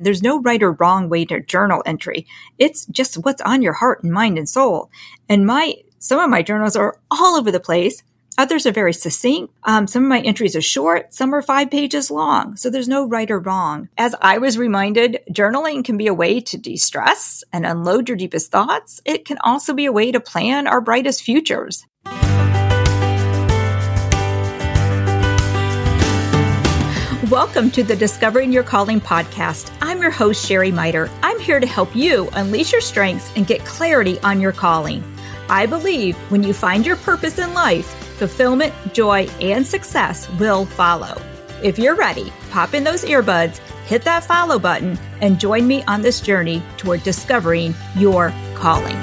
There's no right or wrong way to journal entry. It's just what's on your heart and mind and soul. And my, some of my journals are all over the place. Others are very succinct. Um, some of my entries are short. Some are five pages long. So there's no right or wrong. As I was reminded, journaling can be a way to de-stress and unload your deepest thoughts. It can also be a way to plan our brightest futures. Welcome to the Discovering Your Calling podcast. I'm your host, Sheri Miter. I'm here to help you unleash your strengths and get clarity on your calling. I believe when you find your purpose in life, fulfillment, joy, and success will follow. If you're ready, pop in those earbuds, hit that follow button, and join me on this journey toward discovering your calling.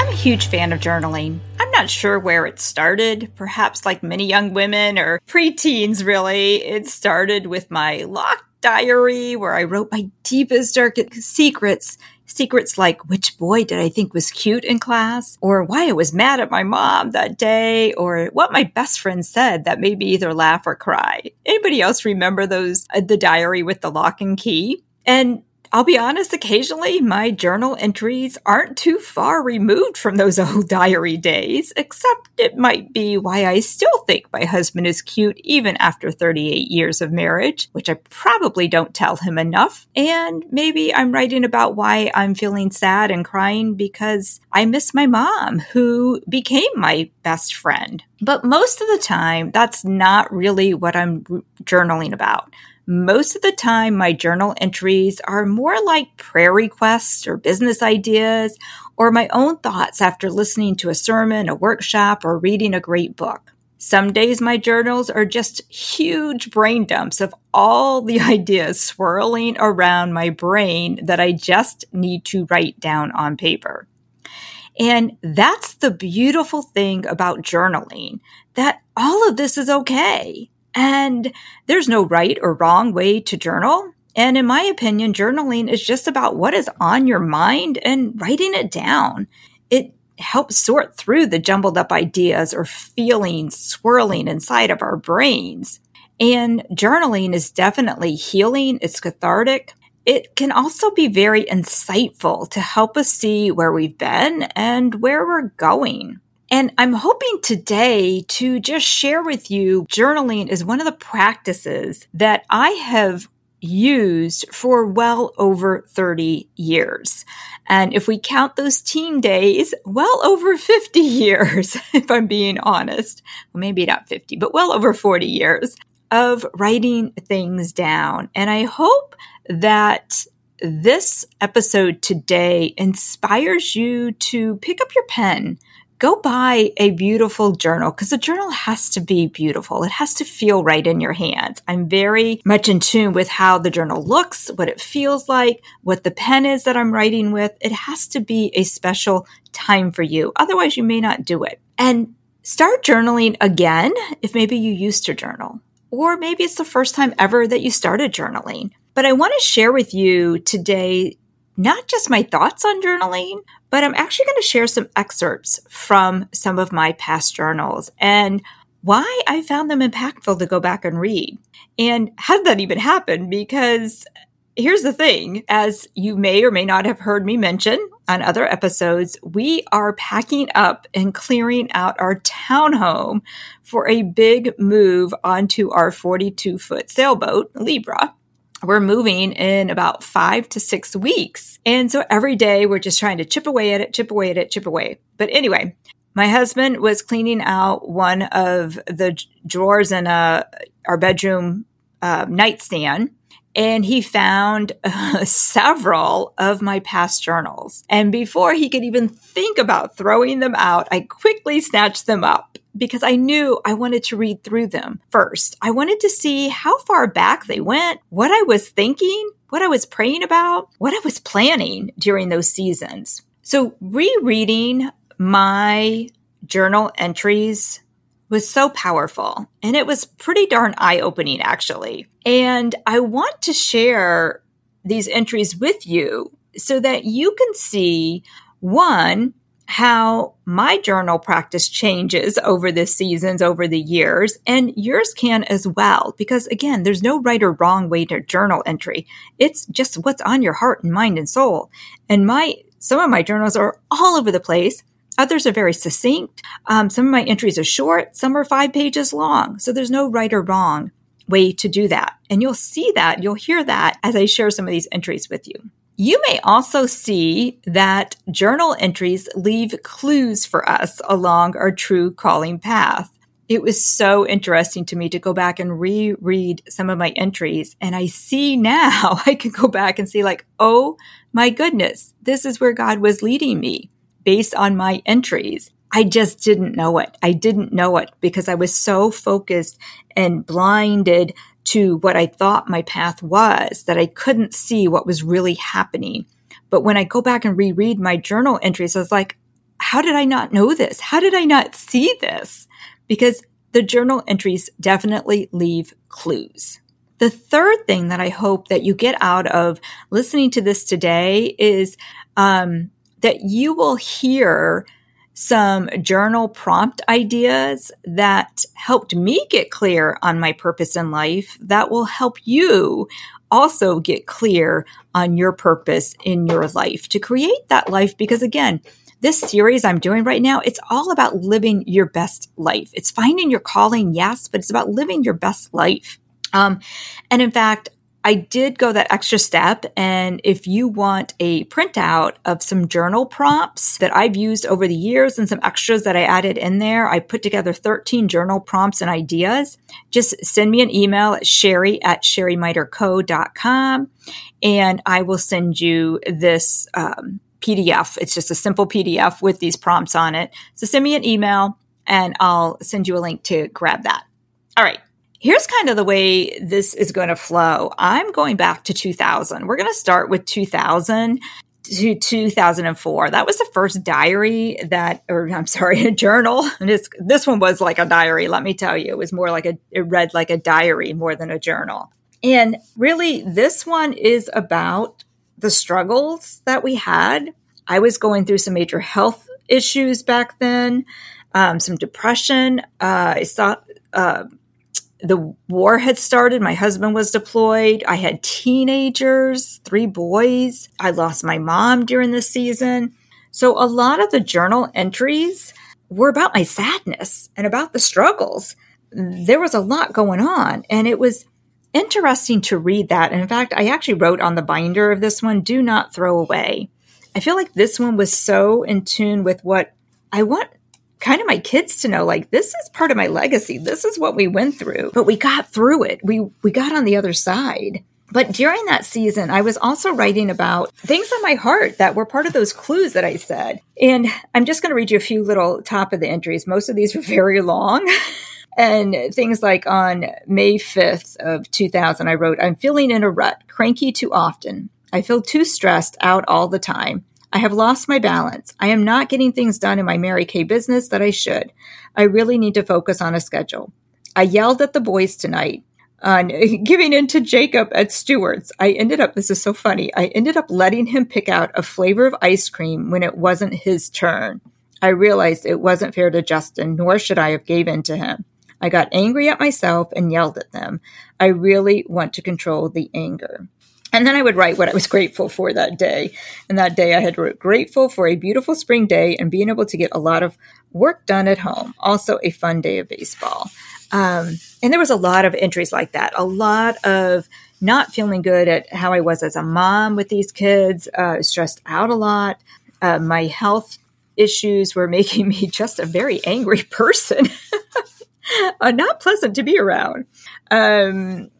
I'm a huge fan of journaling not sure where it started. Perhaps like many young women or preteens, really, it started with my locked diary where I wrote my deepest, darkest secrets. Secrets like which boy did I think was cute in class, or why I was mad at my mom that day, or what my best friend said that made me either laugh or cry. Anybody else remember those, uh, the diary with the lock and key? And I'll be honest, occasionally my journal entries aren't too far removed from those old diary days, except it might be why I still think my husband is cute even after 38 years of marriage, which I probably don't tell him enough. And maybe I'm writing about why I'm feeling sad and crying because I miss my mom, who became my best friend. But most of the time, that's not really what I'm journaling about. Most of the time, my journal entries are more like prayer requests or business ideas or my own thoughts after listening to a sermon, a workshop, or reading a great book. Some days my journals are just huge brain dumps of all the ideas swirling around my brain that I just need to write down on paper. And that's the beautiful thing about journaling that all of this is okay. And there's no right or wrong way to journal. And in my opinion, journaling is just about what is on your mind and writing it down. It helps sort through the jumbled up ideas or feelings swirling inside of our brains. And journaling is definitely healing, it's cathartic. It can also be very insightful to help us see where we've been and where we're going. And I'm hoping today to just share with you journaling is one of the practices that I have used for well over 30 years. And if we count those teen days, well over 50 years, if I'm being honest. Well, maybe not 50, but well over 40 years of writing things down. And I hope that this episode today inspires you to pick up your pen go buy a beautiful journal because a journal has to be beautiful. It has to feel right in your hands. I'm very much in tune with how the journal looks, what it feels like, what the pen is that I'm writing with. It has to be a special time for you. Otherwise, you may not do it. And start journaling again if maybe you used to journal. Or maybe it's the first time ever that you started journaling. But I want to share with you today not just my thoughts on journaling, but I'm actually going to share some excerpts from some of my past journals and why I found them impactful to go back and read. And how did that even happen? Because here's the thing as you may or may not have heard me mention on other episodes, we are packing up and clearing out our townhome for a big move onto our 42 foot sailboat, Libra we're moving in about five to six weeks. And so every day we're just trying to chip away at it, chip away at it, chip away. But anyway, my husband was cleaning out one of the drawers in a, our bedroom uh, nightstand and he found uh, several of my past journals. And before he could even think about throwing them out, I quickly snatched them up because I knew I wanted to read through them first. I wanted to see how far back they went, what I was thinking, what I was praying about, what I was planning during those seasons. So rereading my journal entries was so powerful and it was pretty darn eye opening actually. And I want to share these entries with you so that you can see one, how my journal practice changes over the seasons, over the years, and yours can as well. Because again, there's no right or wrong way to journal entry. It's just what's on your heart and mind and soul. And my, some of my journals are all over the place. Others are very succinct. Um, some of my entries are short. Some are five pages long. So there's no right or wrong way to do that. And you'll see that, you'll hear that as I share some of these entries with you. You may also see that journal entries leave clues for us along our true calling path. It was so interesting to me to go back and reread some of my entries. And I see now, I can go back and see, like, oh my goodness, this is where God was leading me based on my entries. I just didn't know it. I didn't know it because I was so focused and blinded to what I thought my path was that I couldn't see what was really happening. But when I go back and reread my journal entries, I was like, how did I not know this? How did I not see this? Because the journal entries definitely leave clues. The third thing that I hope that you get out of listening to this today is um, that you will hear some journal prompt ideas that helped me get clear on my purpose in life that will help you also get clear on your purpose in your life to create that life. Because again, this series I'm doing right now, it's all about living your best life. It's finding your calling, yes, but it's about living your best life. Um, and in fact, I did go that extra step. And if you want a printout of some journal prompts that I've used over the years and some extras that I added in there, I put together 13 journal prompts and ideas. Just send me an email at sherry at sherrymiterco.com and I will send you this um, PDF. It's just a simple PDF with these prompts on it. So send me an email and I'll send you a link to grab that. All right. Here's kind of the way this is going to flow. I'm going back to 2000. We're going to start with 2000 to 2004. That was the first diary that, or I'm sorry, a journal. And This, this one was like a diary. Let me tell you, it was more like a, it read like a diary more than a journal. And really, this one is about the struggles that we had. I was going through some major health issues back then, um, some depression. Uh, I saw, uh, the war had started. My husband was deployed. I had teenagers, three boys. I lost my mom during the season. So a lot of the journal entries were about my sadness and about the struggles. There was a lot going on and it was interesting to read that. And in fact, I actually wrote on the binder of this one, do not throw away. I feel like this one was so in tune with what I want kind of my kids to know like this is part of my legacy. This is what we went through, but we got through it. We we got on the other side. But during that season, I was also writing about things on my heart that were part of those clues that I said. And I'm just going to read you a few little top of the entries. Most of these were very long. and things like on May 5th of 2000, I wrote, I'm feeling in a rut, cranky too often. I feel too stressed out all the time. I have lost my balance. I am not getting things done in my Mary Kay business that I should. I really need to focus on a schedule. I yelled at the boys tonight on giving in to Jacob at Stewart's. I ended up, this is so funny, I ended up letting him pick out a flavor of ice cream when it wasn't his turn. I realized it wasn't fair to Justin, nor should I have gave in to him. I got angry at myself and yelled at them. I really want to control the anger. And then I would write what I was grateful for that day. And that day I had wrote grateful for a beautiful spring day and being able to get a lot of work done at home. Also a fun day of baseball. Um, and there was a lot of entries like that. A lot of not feeling good at how I was as a mom with these kids, uh, stressed out a lot. Uh, my health issues were making me just a very angry person. uh, not pleasant to be around. Um,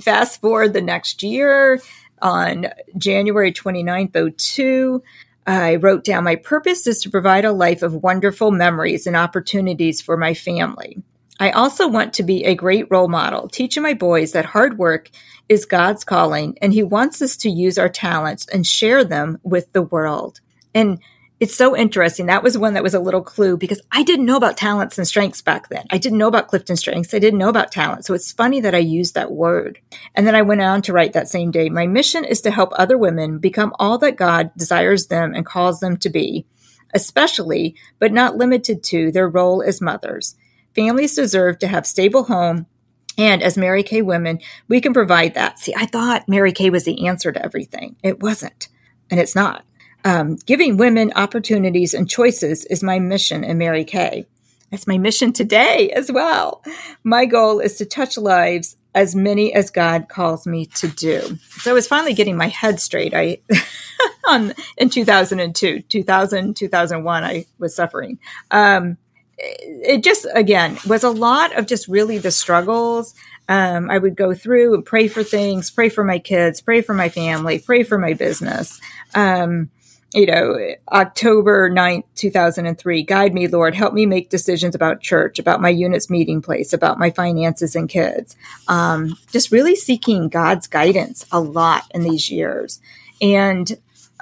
fast forward the next year on January 29th, 02, I wrote down my purpose is to provide a life of wonderful memories and opportunities for my family. I also want to be a great role model, teaching my boys that hard work is God's calling and he wants us to use our talents and share them with the world. And it's so interesting. That was one that was a little clue because I didn't know about talents and strengths back then. I didn't know about Clifton strengths. I didn't know about talent. So it's funny that I used that word. And then I went on to write that same day, my mission is to help other women become all that God desires them and calls them to be, especially, but not limited to, their role as mothers. Families deserve to have stable home and as Mary Kay women, we can provide that. See, I thought Mary Kay was the answer to everything. It wasn't, and it's not. Um, giving women opportunities and choices is my mission in Mary Kay. That's my mission today as well. My goal is to touch lives as many as God calls me to do. So I was finally getting my head straight. I on in 2002, 2000, 2001, I was suffering. Um, it just again was a lot of just really the struggles um, i would go through and pray for things pray for my kids pray for my family pray for my business um, you know october 9th 2003 guide me lord. Help me make decisions about church about my unit's meeting place about my finances and kids. Um, just really seeking god's guidance a lot in these years. And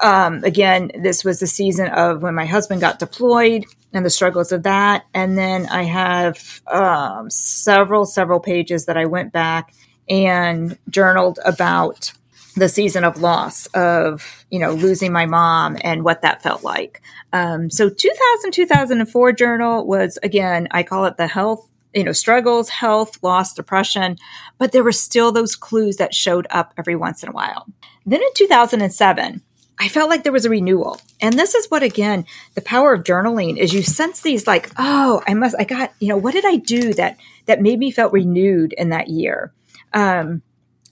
um, again, this was the season of when my husband got deployed and the struggles of that. And then I have um, several, several pages that I went back and journaled about the season of loss of you know losing my mom and what that felt like um, so 2000 2004 journal was again i call it the health you know struggles health loss depression but there were still those clues that showed up every once in a while then in 2007 I felt like there was a renewal. And this is what, again, the power of journaling is you sense these like, oh, I must, I got, you know, what did I do that, that made me felt renewed in that year? Um,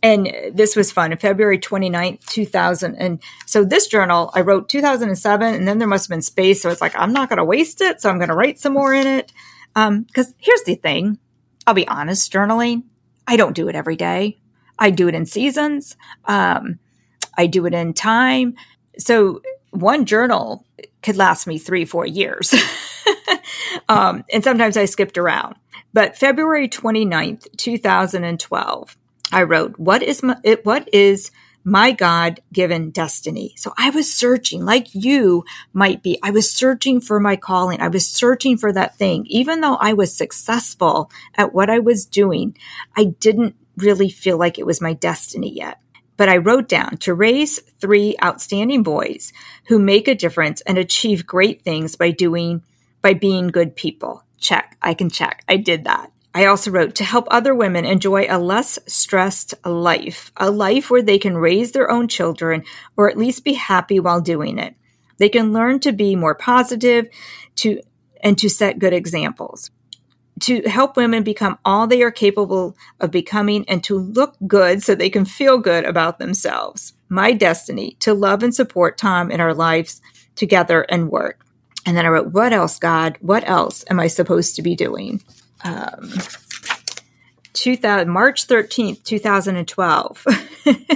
and this was fun. February 29th, 2000. And so this journal, I wrote 2007, and then there must have been space. So it's like, I'm not going to waste it. So I'm going to write some more in it. Um, cause here's the thing. I'll be honest, journaling, I don't do it every day. I do it in seasons. Um, I do it in time. So one journal could last me three, four years. um, and sometimes I skipped around. But February 29th, 2012, I wrote, what is my, it, what is my God given destiny? So I was searching like you might be. I was searching for my calling. I was searching for that thing. Even though I was successful at what I was doing, I didn't really feel like it was my destiny yet but I wrote down to raise three outstanding boys who make a difference and achieve great things by doing, by being good people. Check. I can check. I did that. I also wrote to help other women enjoy a less stressed life, a life where they can raise their own children or at least be happy while doing it. They can learn to be more positive to and to set good examples to help women become all they are capable of becoming and to look good so they can feel good about themselves. My destiny to love and support Tom in our lives together and work. And then I wrote, What else, God? What else am I supposed to be doing? Um, 2000, March 13th, 2012.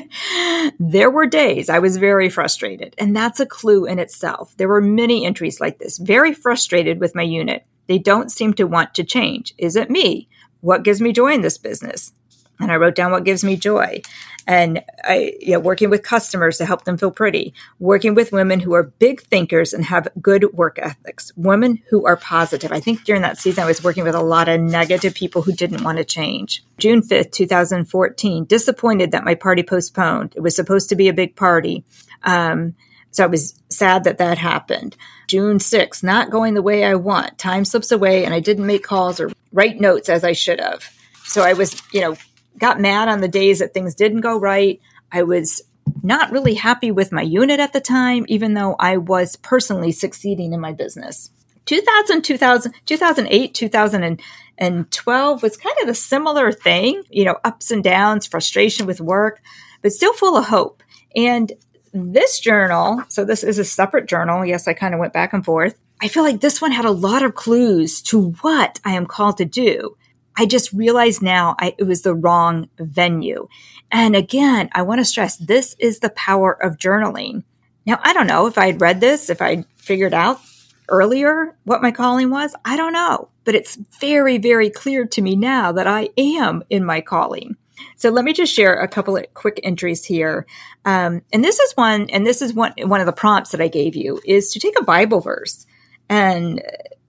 there were days I was very frustrated, and that's a clue in itself. There were many entries like this, very frustrated with my unit. They don't seem to want to change. Is it me? What gives me joy in this business? And I wrote down what gives me joy. And I, you know, working with customers to help them feel pretty, working with women who are big thinkers and have good work ethics, women who are positive. I think during that season, I was working with a lot of negative people who didn't want to change. June 5th, 2014, disappointed that my party postponed. It was supposed to be a big party. Um, so I was sad that that happened. June 6th, not going the way I want. Time slips away and I didn't make calls or write notes as I should have. So I was, you know, got mad on the days that things didn't go right. I was not really happy with my unit at the time, even though I was personally succeeding in my business. 2000, 2000, 2008, 2012 was kind of a similar thing, you know, ups and downs, frustration with work, but still full of hope. And this journal, so this is a separate journal. Yes, I kind of went back and forth. I feel like this one had a lot of clues to what I am called to do. I just realized now I, it was the wrong venue. And again, I want to stress this is the power of journaling. Now, I don't know if I had read this, if I figured out earlier what my calling was. I don't know, but it's very, very clear to me now that I am in my calling. So let me just share a couple of quick entries here. Um, and this is one, and this is one, one of the prompts that I gave you is to take a Bible verse and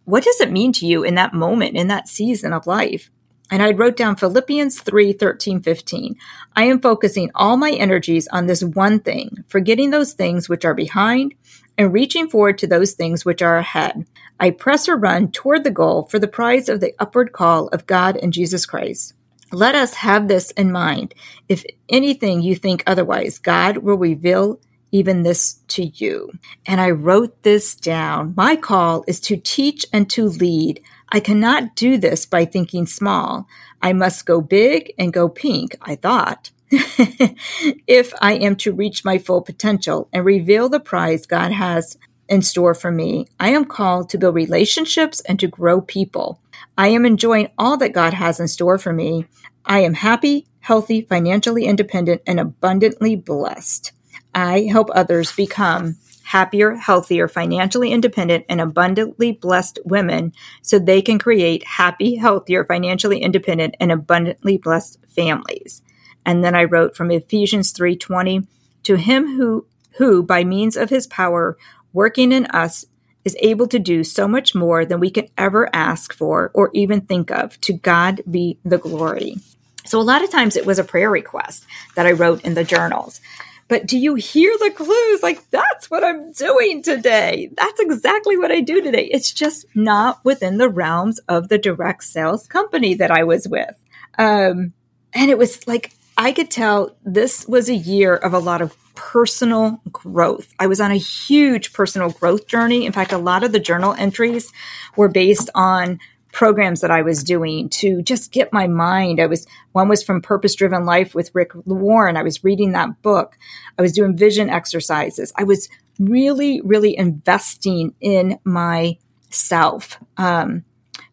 what does it mean to you in that moment, in that season of life? And I wrote down Philippians 3, 13, 15. I am focusing all my energies on this one thing, forgetting those things which are behind and reaching forward to those things which are ahead. I press or run toward the goal for the prize of the upward call of God in Jesus Christ. Let us have this in mind. If anything you think otherwise, God will reveal even this to you. And I wrote this down. My call is to teach and to lead. I cannot do this by thinking small. I must go big and go pink, I thought. if I am to reach my full potential and reveal the prize God has in store for me, I am called to build relationships and to grow people. I am enjoying all that God has in store for me. I am happy, healthy, financially independent, and abundantly blessed. I help others become happier, healthier, financially independent, and abundantly blessed women so they can create happy, healthier, financially independent, and abundantly blessed families. And then I wrote from Ephesians 3:20, to him who who by means of his power working in us is able to do so much more than we can ever ask for or even think of. To God be the glory. So a lot of times it was a prayer request that I wrote in the journals. But do you hear the clues? Like, that's what I'm doing today. That's exactly what I do today. It's just not within the realms of the direct sales company that I was with. Um, and it was like I could tell this was a year of a lot of personal growth. I was on a huge personal growth journey. In fact, a lot of the journal entries were based on programs that I was doing to just get my mind. I was one was from Purpose Driven Life with Rick Warren. I was reading that book. I was doing vision exercises. I was really, really investing in myself. Um,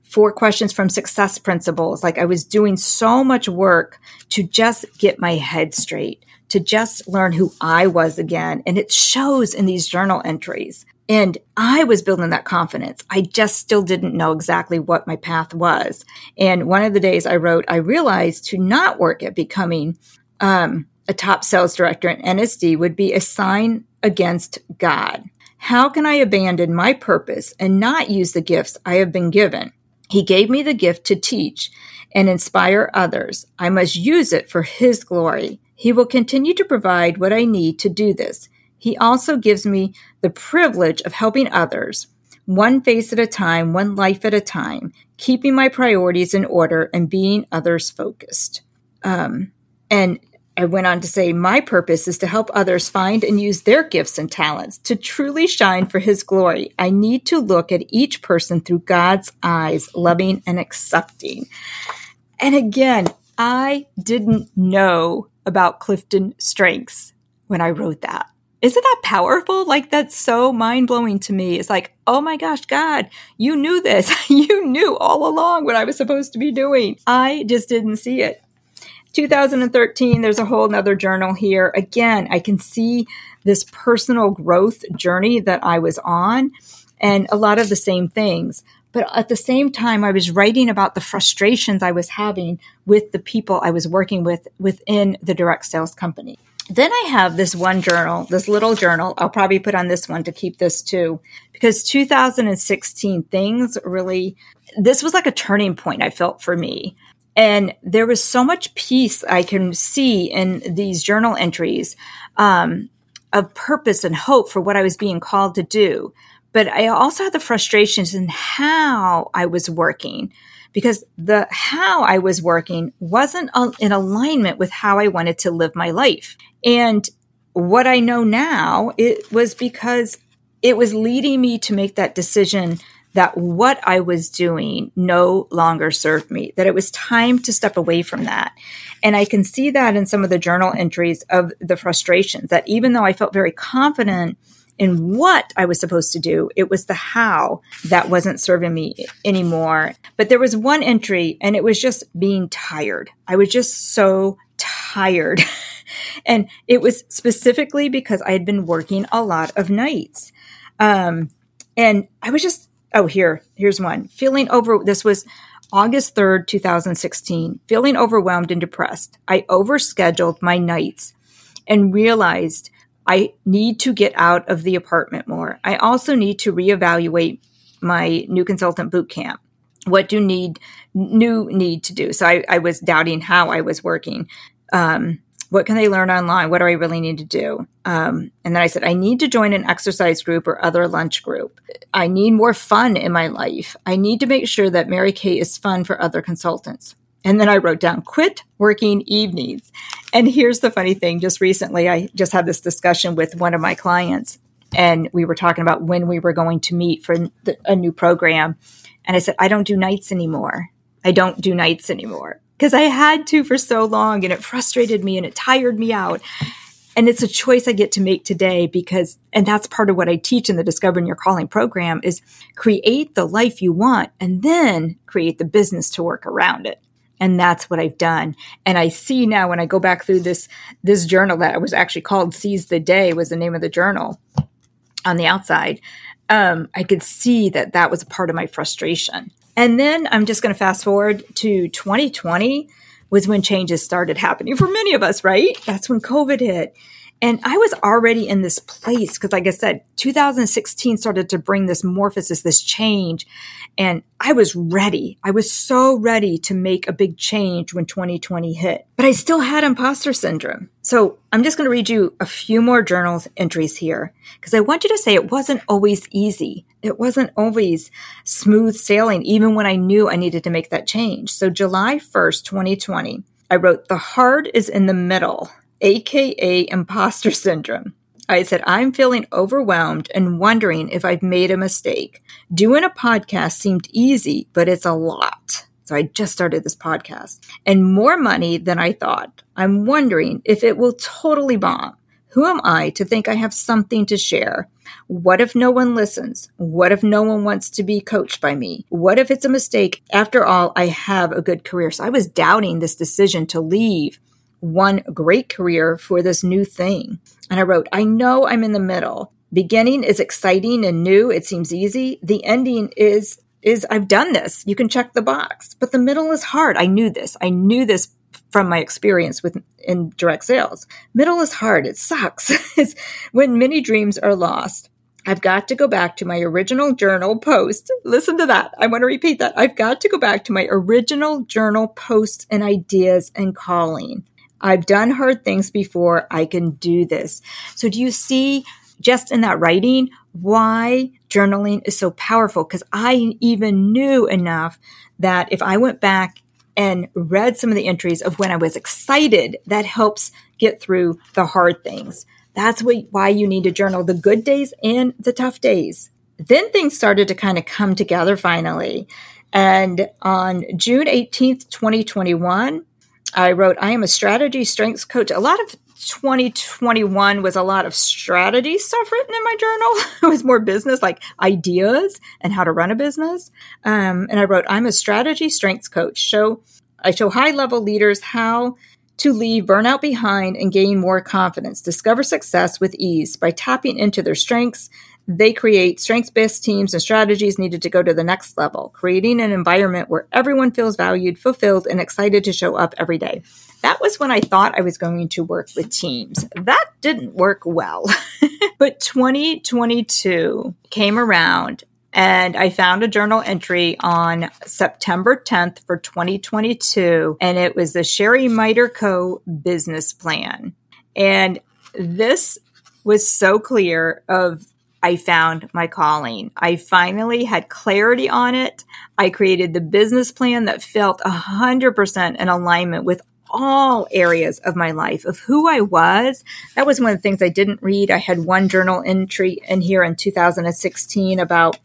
four questions from success principles. Like I was doing so much work to just get my head straight, to just learn who I was again. And it shows in these journal entries. And I was building that confidence. I just still didn't know exactly what my path was. And one of the days I wrote, I realized to not work at becoming um, a top sales director at NSD would be a sign against God. How can I abandon my purpose and not use the gifts I have been given? He gave me the gift to teach and inspire others. I must use it for His glory. He will continue to provide what I need to do this. He also gives me the privilege of helping others, one face at a time, one life at a time, keeping my priorities in order and being others focused. Um, and I went on to say, My purpose is to help others find and use their gifts and talents to truly shine for His glory. I need to look at each person through God's eyes, loving and accepting. And again, I didn't know about Clifton Strengths when I wrote that. Isn't that powerful? Like, that's so mind blowing to me. It's like, oh my gosh, God, you knew this. you knew all along what I was supposed to be doing. I just didn't see it. 2013, there's a whole nother journal here. Again, I can see this personal growth journey that I was on and a lot of the same things. But at the same time, I was writing about the frustrations I was having with the people I was working with within the direct sales company. Then I have this one journal, this little journal. I'll probably put on this one to keep this too, because 2016 things really, this was like a turning point I felt for me. And there was so much peace I can see in these journal entries um, of purpose and hope for what I was being called to do. But I also had the frustrations in how I was working because the how I was working wasn't in alignment with how I wanted to live my life. And what I know now, it was because it was leading me to make that decision that what I was doing no longer served me, that it was time to step away from that. And I can see that in some of the journal entries of the frustrations that even though I felt very confident in what I was supposed to do, it was the how that wasn't serving me anymore. But there was one entry and it was just being tired. I was just so tired. and it was specifically because I had been working a lot of nights. Um, and I was just Oh, here, here's one. Feeling over, this was August 3rd, 2016. Feeling overwhelmed and depressed. I overscheduled my nights and realized I need to get out of the apartment more. I also need to reevaluate my new consultant boot camp. What do need new need to do? So I, I was doubting how I was working. Um, What can they learn online? What do I really need to do? Um, and then I said, I need to join an exercise group or other lunch group. I need more fun in my life. I need to make sure that Mary Kay is fun for other consultants. And then I wrote down quit working evenings. And here's the funny thing just recently, I just had this discussion with one of my clients, and we were talking about when we were going to meet for the, a new program. And I said, I don't do nights anymore. I don't do nights anymore because I had to for so long and it frustrated me and it tired me out. And it's a choice I get to make today because, and that's part of what I teach in the Discovering Your Calling program is create the life you want and then create the business to work around it. And that's what I've done. And I see now when I go back through this, this journal that was actually called Seize the Day was the name of the journal on the outside. Um, I could see that that was a part of my frustration. And then I'm just going to fast forward to 2020 was when changes started happening for many of us, right? That's when COVID hit. And I was already in this place because, like I said, 2016 started to bring this morphosis, this change. And I was ready. I was so ready to make a big change when 2020 hit. But I still had imposter syndrome. So I'm just going to read you a few more journals entries here because I want you to say it wasn't always easy. It wasn't always smooth sailing, even when I knew I needed to make that change. So July 1st, 2020, I wrote, The hard is in the middle aka imposter syndrome. I said, I'm feeling overwhelmed and wondering if I've made a mistake. Doing a podcast seemed easy, but it's a lot. So I just started this podcast and more money than I thought. I'm wondering if it will totally bomb. Who am I to think I have something to share? What if no one listens? What if no one wants to be coached by me? What if it's a mistake? After all, I have a good career. So I was doubting this decision to leave one great career for this new thing. And I wrote, I know I'm in the middle. Beginning is exciting and new. It seems easy. The ending is, is I've done this. You can check the box, but the middle is hard. I knew this. I knew this from my experience with in direct sales. Middle is hard. It sucks. it's when many dreams are lost. I've got to go back to my original journal post. Listen to that. I want to repeat that. I've got to go back to my original journal posts and ideas and calling. I've done hard things before. I can do this. So do you see just in that writing why journaling is so powerful? Because I even knew enough that if I went back and read some of the entries of when I was excited, that helps get through the hard things. That's why you need to journal the good days and the tough days. Then things started to kind of come together finally. And on June 18th, 2021, I wrote, I am a strategy strengths coach. A lot of 2021 was a lot of strategy stuff written in my journal. it was more business, like ideas and how to run a business. Um, and I wrote, I'm a strategy strengths coach. Show I show high level leaders how to leave burnout behind and gain more confidence. Discover success with ease by tapping into their strengths they create strengths based teams and strategies needed to go to the next level, creating an environment where everyone feels valued, fulfilled, and excited to show up every day. That was when I thought I was going to work with teams. That didn't work well. but 2022 came around and I found a journal entry on September 10th for 2022, and it was the Sheri Miter Co. business plan. And this was so clear of I found my calling. I finally had clarity on it. I created the business plan that felt 100% in alignment with all areas of my life of who I was. That was one of the things I didn't read. I had one journal entry in here in 2016 about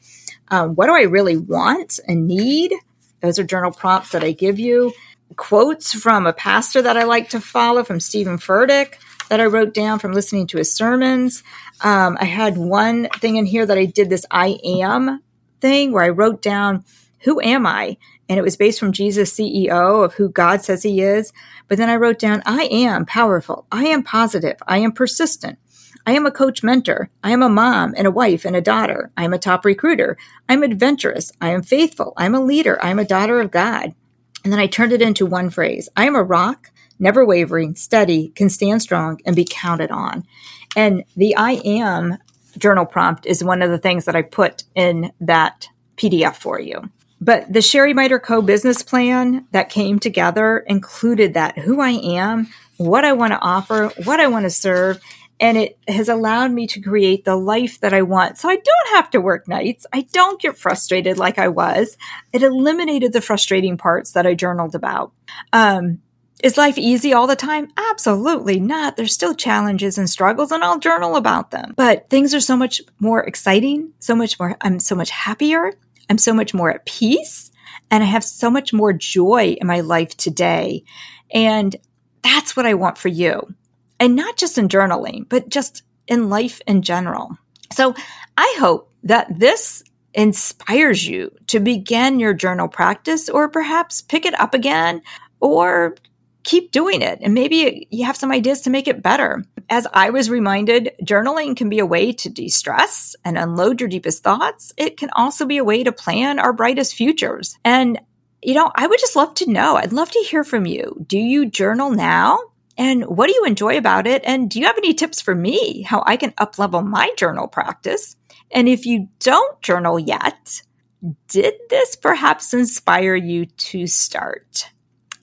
um, what do I really want and need. Those are journal prompts that I give you. Quotes from a pastor that I like to follow from Steven Furtick that I wrote down from listening to his sermons. Um, I had one thing in here that I did this I am thing where I wrote down, who am I? And it was based from Jesus, CEO of who God says he is. But then I wrote down, I am powerful. I am positive. I am persistent. I am a coach mentor. I am a mom and a wife and a daughter. I am a top recruiter. I'm adventurous. I am faithful. I'm a leader. I am a daughter of God. And then I turned it into one phrase. I am a rock never wavering, steady, can stand strong, and be counted on. And the I am journal prompt is one of the things that I put in that PDF for you. But the Sheri Miter Co business plan that came together included that who I am, what I want to offer, what I want to serve, and it has allowed me to create the life that I want. So I don't have to work nights. I don't get frustrated like I was. It eliminated the frustrating parts that I journaled about. Um, is life easy all the time? Absolutely not. There's still challenges and struggles and I'll journal about them. But things are so much more exciting, so much more, I'm so much happier. I'm so much more at peace and I have so much more joy in my life today. And that's what I want for you. And not just in journaling, but just in life in general. So I hope that this inspires you to begin your journal practice or perhaps pick it up again or keep doing it. And maybe you have some ideas to make it better. As I was reminded, journaling can be a way to de stress and unload your deepest thoughts. It can also be a way to plan our brightest futures. And, you know, I would just love to know. I'd love to hear from you. Do you journal now? And what do you enjoy about it? And do you have any tips for me how I can uplevel my journal practice? And if you don't journal yet, did this perhaps inspire you to start?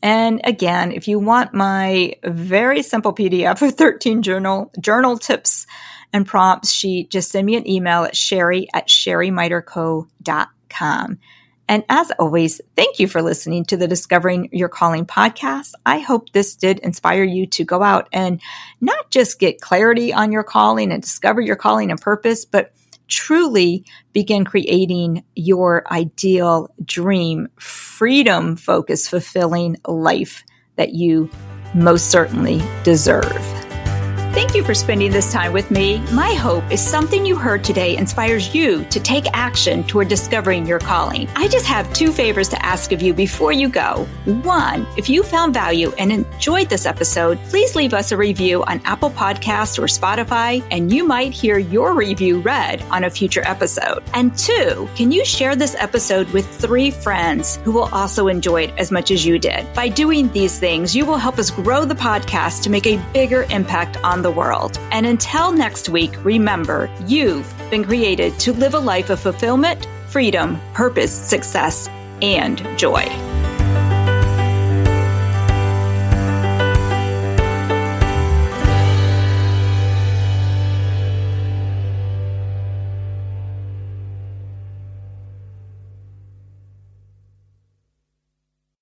And again, if you want my very simple PDF of 13 journal, journal tips and prompts sheet, just send me an email at sherry at sherrymiterco.com. And as always, thank you for listening to the Discovering Your Calling podcast. I hope this did inspire you to go out and not just get clarity on your calling and discover your calling and purpose, but truly begin creating your ideal dream, freedom focused, fulfilling life that you most certainly deserve. Thank you for spending this time with me. My hope is something you heard today inspires you to take action toward discovering your calling. I just have two favors to ask of you before you go. One, if you found value and enjoyed this episode, please leave us a review on Apple Podcasts or Spotify, and you might hear your review read on a future episode. And two, can you share this episode with three friends who will also enjoy it as much as you did? By doing these things, you will help us grow the podcast to make a bigger impact on the the world. And until next week, remember you've been created to live a life of fulfillment, freedom, purpose, success, and joy.